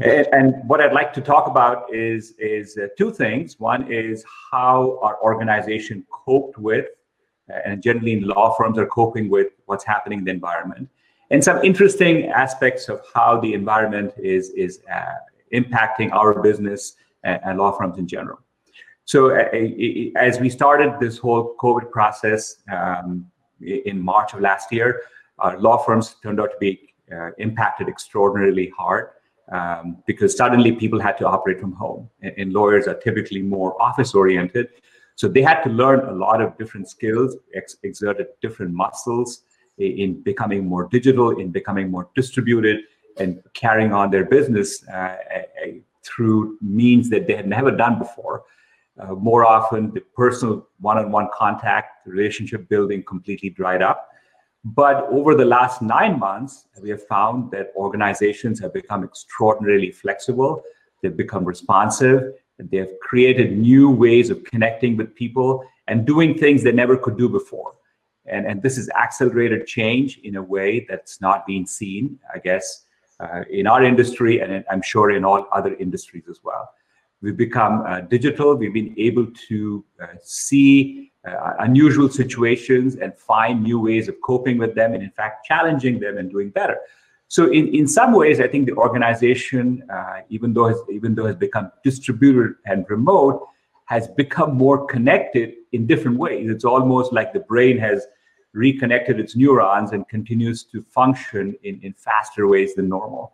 And, and what I'd like to talk about is is uh, two things. One is how our organization coped with, uh, and generally in law firms are coping with what's happening in the environment, and some interesting aspects of how the environment is is uh, impacting our business and, and, law firms in general. So uh, as we started this whole COVID process um, in March of last year, our law firms turned out to be uh, impacted extraordinarily hard um, because suddenly people had to operate from home and, and lawyers are typically more office oriented so they had to learn a lot of different skills ex- exerted different muscles in, in becoming more digital in becoming more distributed and carrying on their business uh, through means that they had never done before. Uh, more often the personal one-on-one contact relationship building completely dried up but over the last nine months, we have found that organizations have become extraordinarily flexible. They've become responsive. They've created new ways of connecting with people and doing things they never could do before. And, and this has accelerated change in a way that's not being seen, I guess, uh, in our industry and I'm sure in all other industries as well. We've become uh, digital. We've been able to uh, see uh, unusual situations and find new ways of coping with them and in fact challenging them and doing better. So in, in some ways i think the organization uh, even though has even though has become distributed and remote has become more connected in different ways. It's almost like the brain has reconnected its neurons and continues to function in, in faster ways than normal.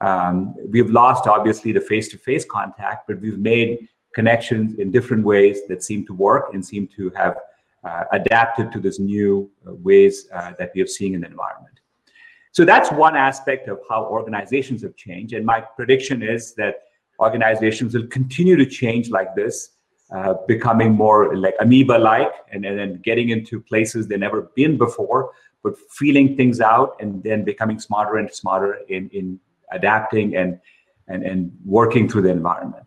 Um, we've lost obviously the face-to-face contact but we've made connections in different ways that seem to work and seem to have uh, adapted to this new uh, ways uh, that we are seeing in the environment. So that's one aspect of how organizations have changed. And my prediction is that organizations will continue to change like this, uh, becoming more like amoeba-like and, and then getting into places they've never been before, but feeling things out and then becoming smarter and smarter in, in adapting and, and, and working through the environment.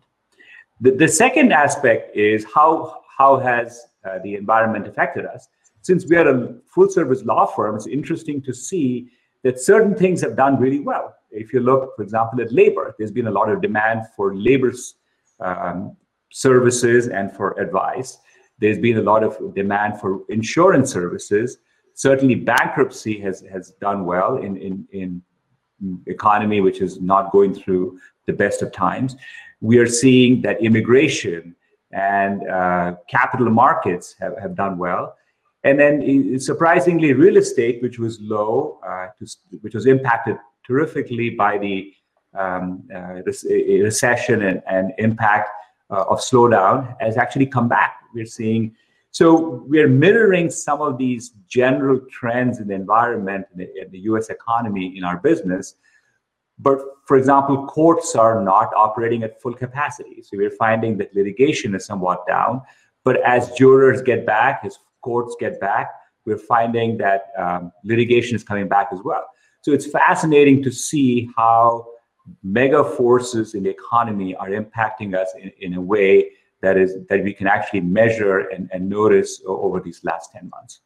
The, the second aspect is how, how has uh, the environment affected us? Since we are a full service law firm, it's interesting to see that certain things have done really well. If you look, for example, at labor, there's been a lot of demand for labor um, services and for advice. There's been a lot of demand for insurance services. Certainly, bankruptcy has, has done well in, in, in economy which is not going through the best of times we are seeing that immigration and uh, capital markets have, have done well. And then surprisingly, real estate, which was low, uh, which was impacted terrifically by the um, uh, recession and, and impact uh, of slowdown, has actually come back. We're seeing, so we're mirroring some of these general trends in the environment in the, the US economy in our business but for example, courts are not operating at full capacity. So we're finding that litigation is somewhat down. But as jurors get back, as courts get back, we're finding that um, litigation is coming back as well. So it's fascinating to see how mega forces in the economy are impacting us in, in a way that is that we can actually measure and, and notice over these last 10 months.